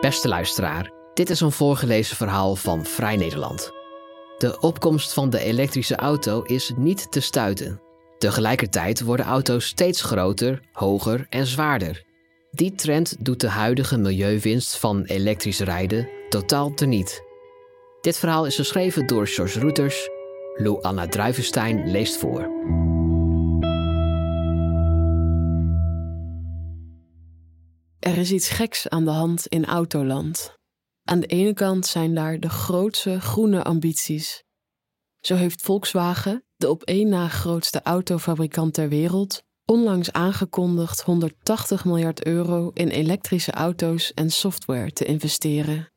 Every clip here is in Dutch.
Beste luisteraar, dit is een voorgelezen verhaal van Vrij Nederland. De opkomst van de elektrische auto is niet te stuiten. Tegelijkertijd worden auto's steeds groter, hoger en zwaarder. Die trend doet de huidige milieuwinst van elektrisch rijden totaal teniet. Dit verhaal is geschreven door George Roeters. Lou Anna Druivenstein leest voor. Er is iets geks aan de hand in Autoland. Aan de ene kant zijn daar de grootste groene ambities. Zo heeft Volkswagen, de op één na grootste autofabrikant ter wereld, onlangs aangekondigd 180 miljard euro in elektrische auto's en software te investeren.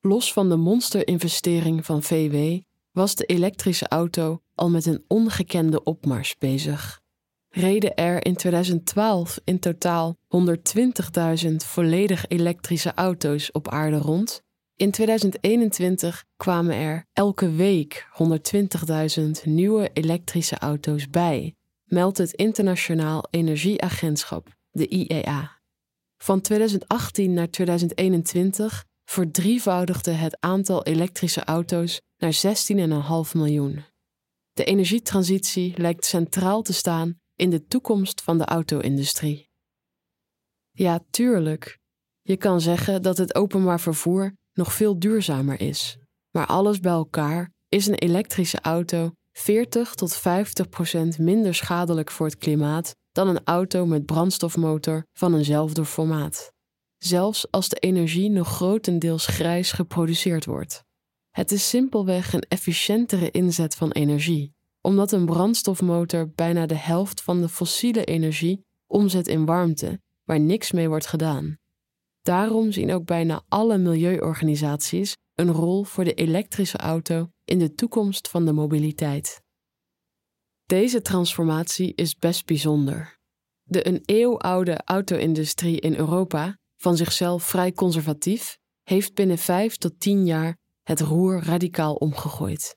Los van de monsterinvestering van VW was de elektrische auto al met een ongekende opmars bezig. Reden er in 2012 in totaal 120.000 volledig elektrische auto's op aarde rond. In 2021 kwamen er elke week 120.000 nieuwe elektrische auto's bij, meldt het Internationaal Energieagentschap, de IEA. Van 2018 naar 2021 verdrievoudigde het aantal elektrische auto's naar 16,5 miljoen. De energietransitie lijkt centraal te staan in de toekomst van de auto-industrie. Ja, tuurlijk. Je kan zeggen dat het openbaar vervoer nog veel duurzamer is. Maar alles bij elkaar is een elektrische auto 40 tot 50 procent minder schadelijk voor het klimaat dan een auto met brandstofmotor van eenzelfde formaat. Zelfs als de energie nog grotendeels grijs geproduceerd wordt. Het is simpelweg een efficiëntere inzet van energie, omdat een brandstofmotor bijna de helft van de fossiele energie omzet in warmte, waar niks mee wordt gedaan. Daarom zien ook bijna alle milieuorganisaties een rol voor de elektrische auto in de toekomst van de mobiliteit. Deze transformatie is best bijzonder. De een eeuwoude auto-industrie in Europa, van zichzelf vrij conservatief, heeft binnen vijf tot tien jaar het roer radicaal omgegooid.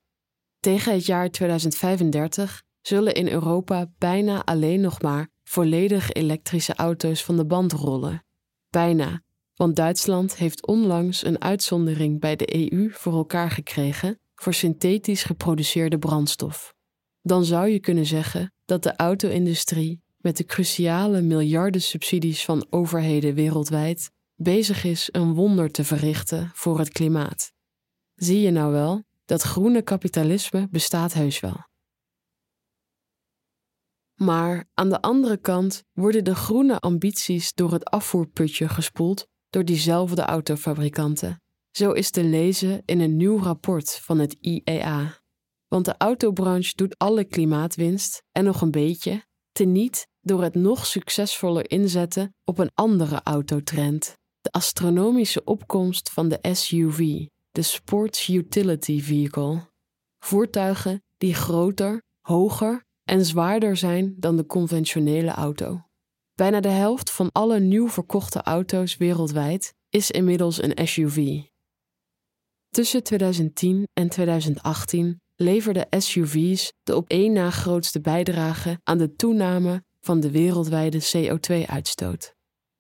Tegen het jaar 2035 zullen in Europa bijna alleen nog maar volledig elektrische auto's van de band rollen. Bijna, want Duitsland heeft onlangs een uitzondering bij de EU voor elkaar gekregen voor synthetisch geproduceerde brandstof. Dan zou je kunnen zeggen dat de auto-industrie met de cruciale miljarden subsidies van overheden wereldwijd bezig is een wonder te verrichten voor het klimaat. Zie je nou wel dat groene kapitalisme bestaat heus wel. Maar aan de andere kant worden de groene ambities door het afvoerputje gespoeld door diezelfde autofabrikanten. Zo is te lezen in een nieuw rapport van het IEA. Want de autobranche doet alle klimaatwinst en nog een beetje teniet door het nog succesvoller inzetten op een andere autotrend: de astronomische opkomst van de SUV, de Sports Utility Vehicle. Voertuigen die groter, hoger en zwaarder zijn dan de conventionele auto. Bijna de helft van alle nieuw verkochte auto's wereldwijd is inmiddels een SUV. Tussen 2010 en 2018 leverden SUV's de op één na grootste bijdrage aan de toename van de wereldwijde CO2-uitstoot.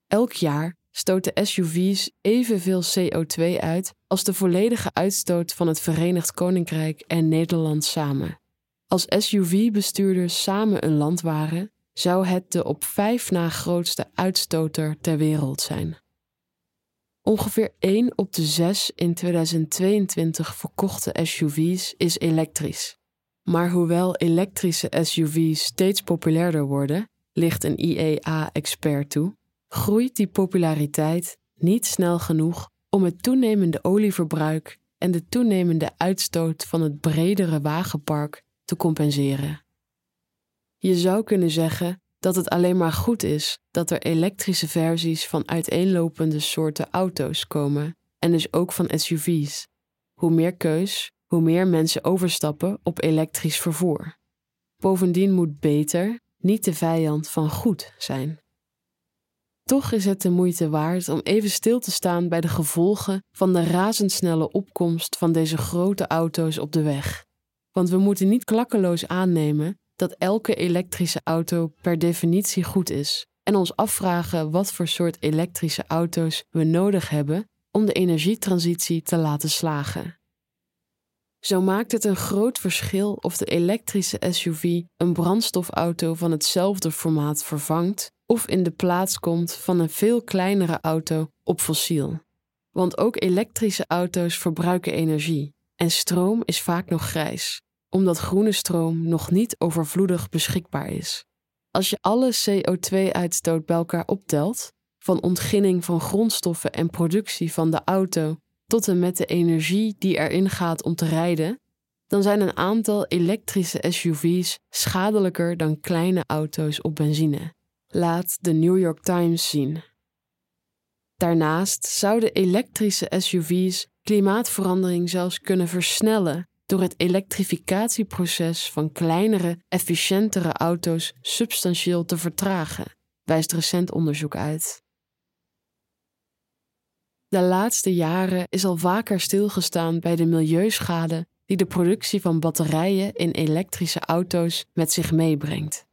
Elk jaar stoten SUV's evenveel CO2 uit als de volledige uitstoot van het Verenigd Koninkrijk en Nederland samen. Als SUV-bestuurders samen een land waren, zou het de op vijf na grootste uitstoter ter wereld zijn. Ongeveer 1 op de 6 in 2022 verkochte SUV's is elektrisch. Maar hoewel elektrische SUV's steeds populairder worden, ligt een IEA-expert toe, groeit die populariteit niet snel genoeg om het toenemende olieverbruik en de toenemende uitstoot van het bredere wagenpark te compenseren. Je zou kunnen zeggen dat het alleen maar goed is dat er elektrische versies van uiteenlopende soorten auto's komen en dus ook van SUV's. Hoe meer keus, hoe meer mensen overstappen op elektrisch vervoer. Bovendien moet beter niet de vijand van goed zijn. Toch is het de moeite waard om even stil te staan bij de gevolgen van de razendsnelle opkomst van deze grote auto's op de weg. Want we moeten niet klakkeloos aannemen dat elke elektrische auto per definitie goed is, en ons afvragen wat voor soort elektrische auto's we nodig hebben om de energietransitie te laten slagen. Zo maakt het een groot verschil of de elektrische SUV een brandstofauto van hetzelfde formaat vervangt of in de plaats komt van een veel kleinere auto op fossiel. Want ook elektrische auto's verbruiken energie en stroom is vaak nog grijs, omdat groene stroom nog niet overvloedig beschikbaar is. Als je alle CO2-uitstoot bij elkaar optelt, van ontginning van grondstoffen en productie van de auto tot en met de energie die erin gaat om te rijden, dan zijn een aantal elektrische SUV's schadelijker dan kleine auto's op benzine. Laat de New York Times zien. Daarnaast zouden elektrische SUV's klimaatverandering zelfs kunnen versnellen door het elektrificatieproces van kleinere, efficiëntere auto's substantieel te vertragen, wijst recent onderzoek uit. De laatste jaren is al vaker stilgestaan bij de milieuschade die de productie van batterijen in elektrische auto's met zich meebrengt.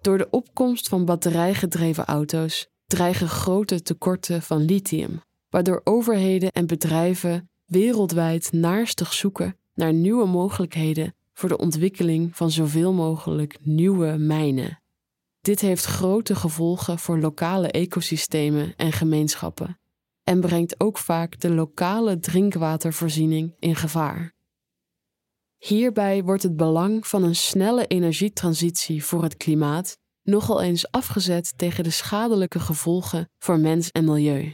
Door de opkomst van batterijgedreven auto's dreigen grote tekorten van lithium, waardoor overheden en bedrijven wereldwijd naarstig zoeken naar nieuwe mogelijkheden voor de ontwikkeling van zoveel mogelijk nieuwe mijnen. Dit heeft grote gevolgen voor lokale ecosystemen en gemeenschappen en brengt ook vaak de lokale drinkwatervoorziening in gevaar. Hierbij wordt het belang van een snelle energietransitie voor het klimaat nogal eens afgezet tegen de schadelijke gevolgen voor mens en milieu.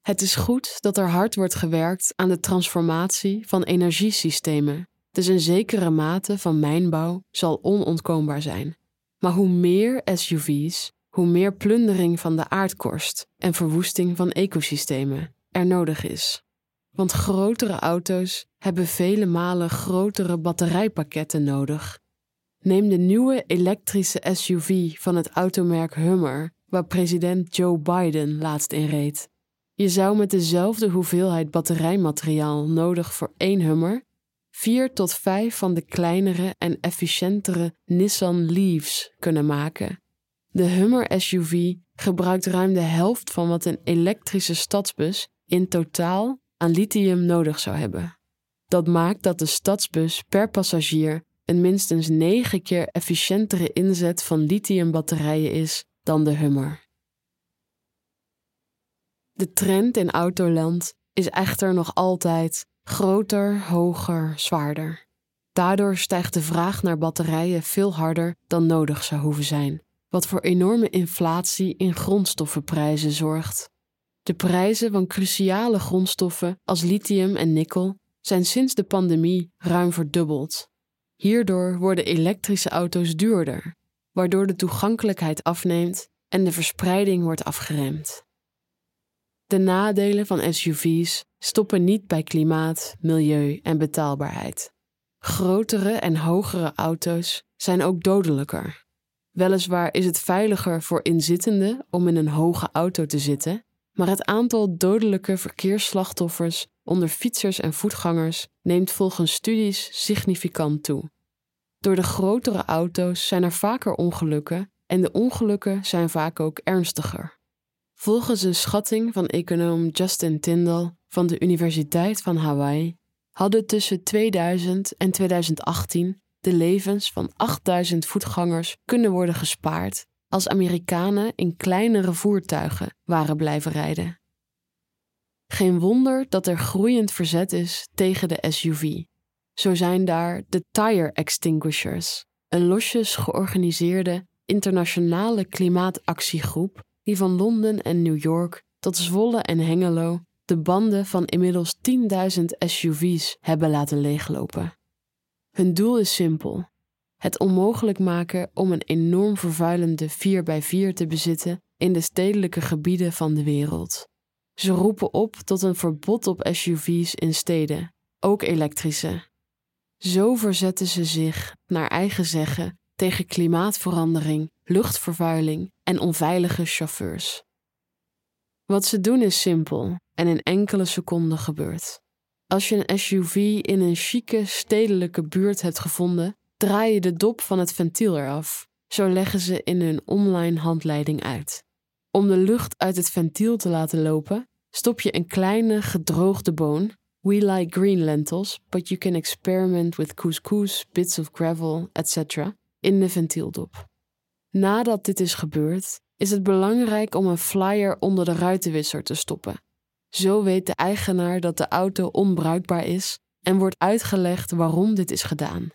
Het is goed dat er hard wordt gewerkt aan de transformatie van energiesystemen, dus een zekere mate van mijnbouw zal onontkoombaar zijn. Maar hoe meer SUV's, hoe meer plundering van de aardkorst en verwoesting van ecosystemen er nodig is. Want grotere auto's hebben vele malen grotere batterijpakketten nodig. Neem de nieuwe elektrische SUV van het automerk Hummer, waar president Joe Biden laatst in reed. Je zou met dezelfde hoeveelheid batterijmateriaal nodig voor één Hummer vier tot vijf van de kleinere en efficiëntere Nissan Leafs kunnen maken. De Hummer SUV gebruikt ruim de helft van wat een elektrische stadsbus in totaal aan lithium nodig zou hebben. Dat maakt dat de stadsbus per passagier een minstens negen keer efficiëntere inzet van lithiumbatterijen is dan de Hummer. De trend in autoland is echter nog altijd groter, hoger, zwaarder. Daardoor stijgt de vraag naar batterijen veel harder dan nodig zou hoeven zijn, wat voor enorme inflatie in grondstoffenprijzen zorgt. De prijzen van cruciale grondstoffen als lithium en nikkel zijn sinds de pandemie ruim verdubbeld. Hierdoor worden elektrische auto's duurder, waardoor de toegankelijkheid afneemt en de verspreiding wordt afgeremd. De nadelen van SUV's stoppen niet bij klimaat, milieu en betaalbaarheid. Grotere en hogere auto's zijn ook dodelijker. Weliswaar is het veiliger voor inzittenden om in een hoge auto te zitten, maar het aantal dodelijke verkeersslachtoffers onder fietsers en voetgangers neemt volgens studies significant toe. Door de grotere auto's zijn er vaker ongelukken en de ongelukken zijn vaak ook ernstiger. Volgens een schatting van econoom Justin Tyndall van de Universiteit van Hawaii hadden tussen 2000 en 2018 de levens van 8000 voetgangers kunnen worden gespaard als Amerikanen in kleinere voertuigen waren blijven rijden. Geen wonder dat er groeiend verzet is tegen de SUV. Zo zijn daar de Tire Extinguishers, een losjes georganiseerde internationale klimaatactiegroep die van Londen en New York tot Zwolle en Hengelo de banden van inmiddels 10.000 SUV's hebben laten leeglopen. Hun doel is simpel: het onmogelijk maken om een enorm vervuilende 4x4 te bezitten in de stedelijke gebieden van de wereld. Ze roepen op tot een verbod op SUV's in steden, ook elektrische. Zo verzetten ze zich, naar eigen zeggen, tegen klimaatverandering, luchtvervuiling en onveilige chauffeurs. Wat ze doen is simpel en in enkele seconden gebeurt. Als je een SUV in een chique stedelijke buurt hebt gevonden, draai je de dop van het ventiel eraf. Zo leggen ze in hun online handleiding uit. Om de lucht uit het ventiel te laten lopen, stop je een kleine gedroogde boon. We like green lentils, but you can experiment with couscous, bits of gravel, etc. in de ventieldop. Nadat dit is gebeurd, is het belangrijk om een flyer onder de ruitenwisser te stoppen. Zo weet de eigenaar dat de auto onbruikbaar is en wordt uitgelegd waarom dit is gedaan.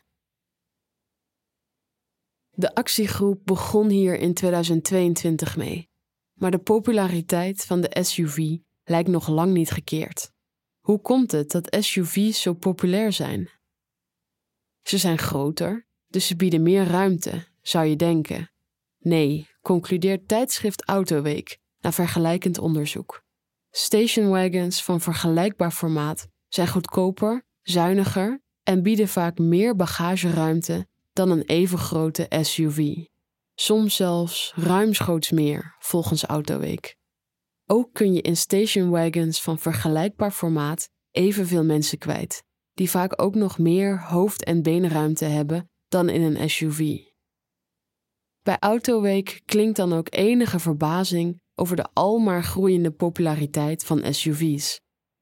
De actiegroep begon hier in 2022 mee, maar de populariteit van de SUV lijkt nog lang niet gekeerd. Hoe komt het dat SUV's zo populair zijn? Ze zijn groter, dus ze bieden meer ruimte, zou je denken. Nee, concludeert tijdschrift Autoweek na vergelijkend onderzoek. Stationwagons van vergelijkbaar formaat zijn goedkoper, zuiniger en bieden vaak meer bagageruimte dan een even grote SUV. Soms zelfs ruimschoots meer, volgens Autoweek. Ook kun je in stationwagons van vergelijkbaar formaat evenveel mensen kwijt, die vaak ook nog meer hoofd- en beenruimte hebben dan in een SUV. Bij Autoweek klinkt dan ook enige verbazing over de almaar groeiende populariteit van SUV's.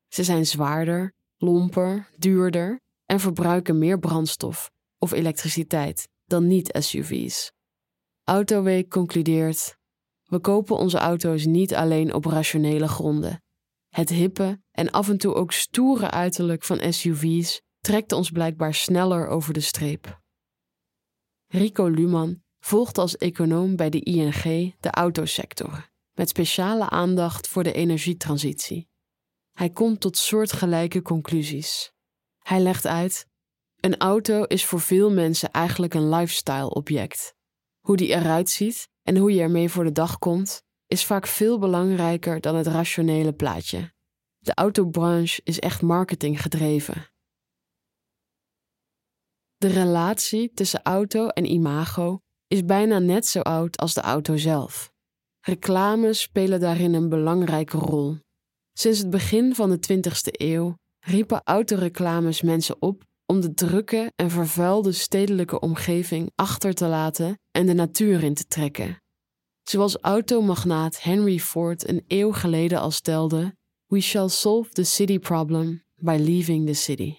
Ze zijn zwaarder, lomper, duurder en verbruiken meer brandstof of elektriciteit dan niet-SUV's. Autoweek concludeert: We kopen onze auto's niet alleen op rationele gronden. Het hippe en af en toe ook stoere uiterlijk van SUV's trekt ons blijkbaar sneller over de streep. Rico Luman volgt als econoom bij de ING de autosector, met speciale aandacht voor de energietransitie. Hij komt tot soortgelijke conclusies. Hij legt uit: een auto is voor veel mensen eigenlijk een lifestyle-object. Hoe die eruit ziet en hoe je ermee voor de dag komt, is vaak veel belangrijker dan het rationele plaatje. De autobranche is echt marketinggedreven. De relatie tussen auto en imago is bijna net zo oud als de auto zelf. Reclames spelen daarin een belangrijke rol. Sinds het begin van de 20e eeuw riepen autoreclames mensen op om de drukke en vervuilde stedelijke omgeving achter te laten en de natuur in te trekken. Zoals automagnaat Henry Ford een eeuw geleden al stelde: We shall solve the city problem by leaving the city.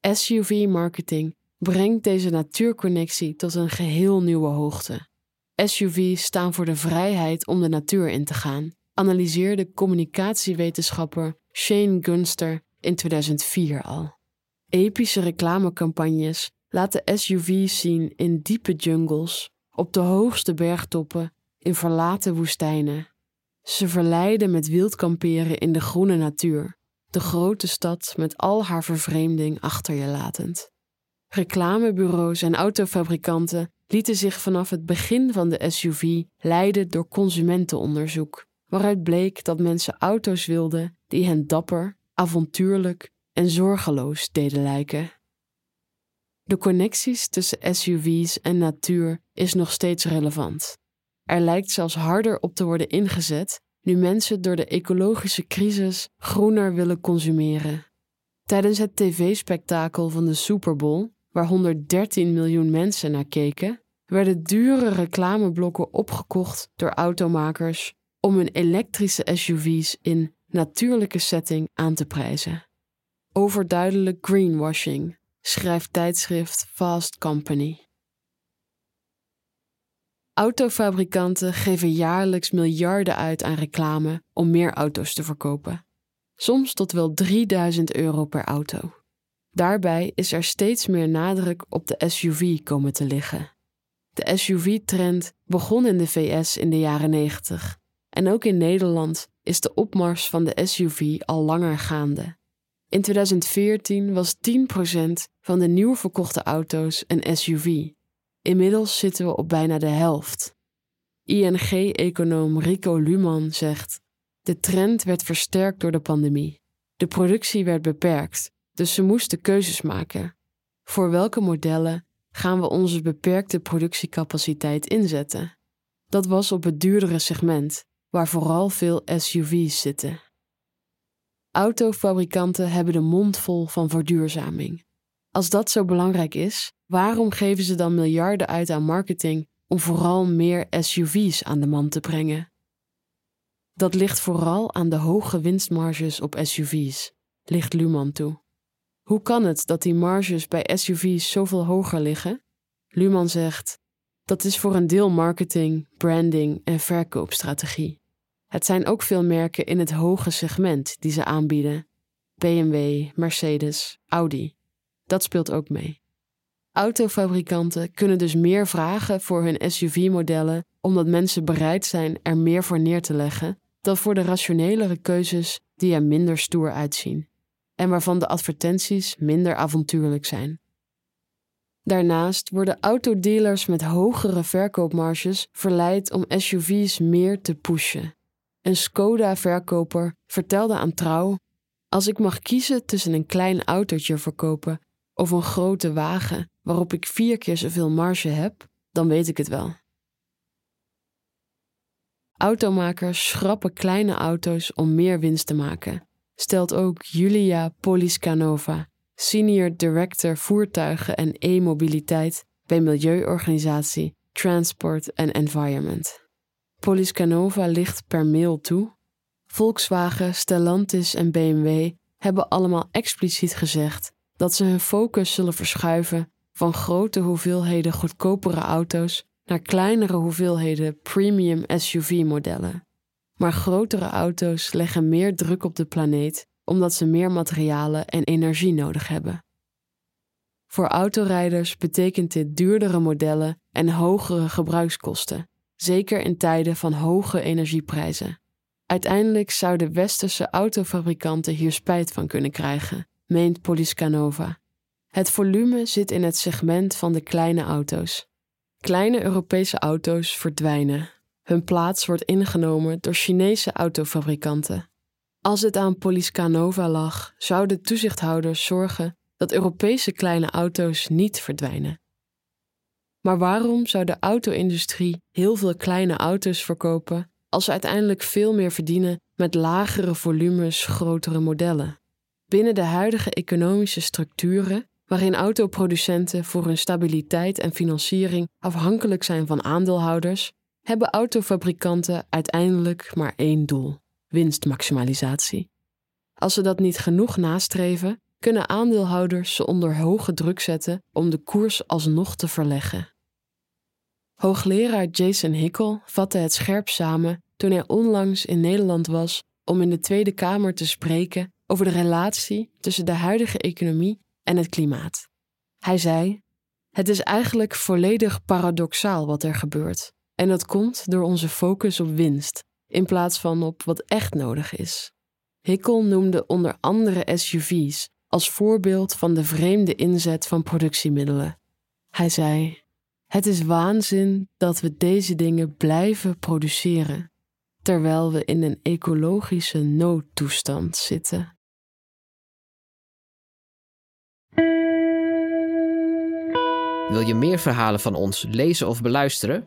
SUV-marketing brengt deze natuurconnectie tot een geheel nieuwe hoogte. SUV's staan voor de vrijheid om de natuur in te gaan, analyseerde communicatiewetenschapper Shane Gunster in 2004 al. Epische reclamecampagnes laten SUV's zien in diepe jungles, op de hoogste bergtoppen, in verlaten woestijnen. Ze verleiden met wild kamperen in de groene natuur, de grote stad met al haar vervreemding achter je latend. Reclamebureaus en autofabrikanten lieten zich vanaf het begin van de SUV leiden door consumentenonderzoek, waaruit bleek dat mensen auto's wilden die hen dapper, avontuurlijk en zorgeloos deden lijken. De connecties tussen SUV's en natuur is nog steeds relevant. Er lijkt zelfs harder op te worden ingezet nu mensen door de ecologische crisis groener willen consumeren. Tijdens het tv-spektakel van de Super Bowl, waar 113 miljoen mensen naar keken, werden dure reclameblokken opgekocht door automakers om hun elektrische SUV's in natuurlijke setting aan te prijzen. Overduidelijk greenwashing, schrijft tijdschrift Fast Company. Autofabrikanten geven jaarlijks miljarden uit aan reclame om meer auto's te verkopen. Soms tot wel 3000 euro per auto. Daarbij is er steeds meer nadruk op de SUV komen te liggen. De SUV-trend begon in de VS in de jaren 90 en ook in Nederland is de opmars van de SUV al langer gaande. In 2014 was 10% van de nieuw verkochte auto's een SUV. Inmiddels zitten we op bijna de helft. ING-econoom Rico Luman zegt: De trend werd versterkt door de pandemie. De productie werd beperkt, dus ze moesten keuzes maken. Voor welke modellen gaan we onze beperkte productiecapaciteit inzetten? Dat was op het duurdere segment, waar vooral veel SUV's zitten. Autofabrikanten hebben de mond vol van verduurzaming. Als dat zo belangrijk is, waarom geven ze dan miljarden uit aan marketing om vooral meer SUV's aan de man te brengen? Dat ligt vooral aan de hoge winstmarges op SUV's, ligt Luman toe. Hoe kan het dat die marges bij SUV's zoveel hoger liggen? Luman zegt: dat is voor een deel marketing, branding en verkoopstrategie. Het zijn ook veel merken in het hoge segment die ze aanbieden: BMW, Mercedes, Audi. Dat speelt ook mee. Autofabrikanten kunnen dus meer vragen voor hun SUV-modellen omdat mensen bereid zijn er meer voor neer te leggen dan voor de rationelere keuzes die er minder stoer uitzien en waarvan de advertenties minder avontuurlijk zijn. Daarnaast worden autodealers met hogere verkoopmarges verleid om SUV's meer te pushen. Een Skoda-verkoper vertelde aan Trouw: Als ik mag kiezen tussen een klein autootje verkopen of een grote wagen waarop ik vier keer zoveel marge heb, dan weet ik het wel. Automakers schrappen kleine auto's om meer winst te maken, stelt ook Julia Poliskanova, Senior Director Voertuigen en E-mobiliteit bij milieuorganisatie Transport and Environment. Poliskanova ligt per mail toe. Volkswagen, Stellantis en BMW hebben allemaal expliciet gezegd dat ze hun focus zullen verschuiven van grote hoeveelheden goedkopere auto's naar kleinere hoeveelheden premium SUV-modellen. Maar grotere auto's leggen meer druk op de planeet omdat ze meer materialen en energie nodig hebben. Voor autorijders betekent dit duurdere modellen en hogere gebruikskosten, zeker in tijden van hoge energieprijzen. Uiteindelijk zouden westerse autofabrikanten hier spijt van kunnen krijgen, meent Poliscanova. Het volume zit in het segment van de kleine auto's. Kleine Europese auto's verdwijnen. Hun plaats wordt ingenomen door Chinese autofabrikanten. Als het aan Poliscanova lag, zouden toezichthouders zorgen dat Europese kleine auto's niet verdwijnen. Maar waarom zou de auto-industrie heel veel kleine auto's verkopen als ze uiteindelijk veel meer verdienen met lagere volumes grotere modellen? Binnen de huidige economische structuren, waarin autoproducenten voor hun stabiliteit en financiering afhankelijk zijn van aandeelhouders, hebben autofabrikanten uiteindelijk maar één doel: winstmaximalisatie. Als ze dat niet genoeg nastreven, kunnen aandeelhouders ze onder hoge druk zetten om de koers alsnog te verleggen. Hoogleraar Jason Hickel vatte het scherp samen toen hij onlangs in Nederland was om in de Tweede Kamer te spreken over de relatie tussen de huidige economie en het klimaat. Hij zei: Het is eigenlijk volledig paradoxaal wat er gebeurt. En dat komt door onze focus op winst in plaats van op wat echt nodig is. Hickel noemde onder andere SUV's als voorbeeld van de vreemde inzet van productiemiddelen. Hij zei: Het is waanzin dat we deze dingen blijven produceren, terwijl we in een ecologische noodtoestand zitten. Wil je meer verhalen van ons lezen of beluisteren?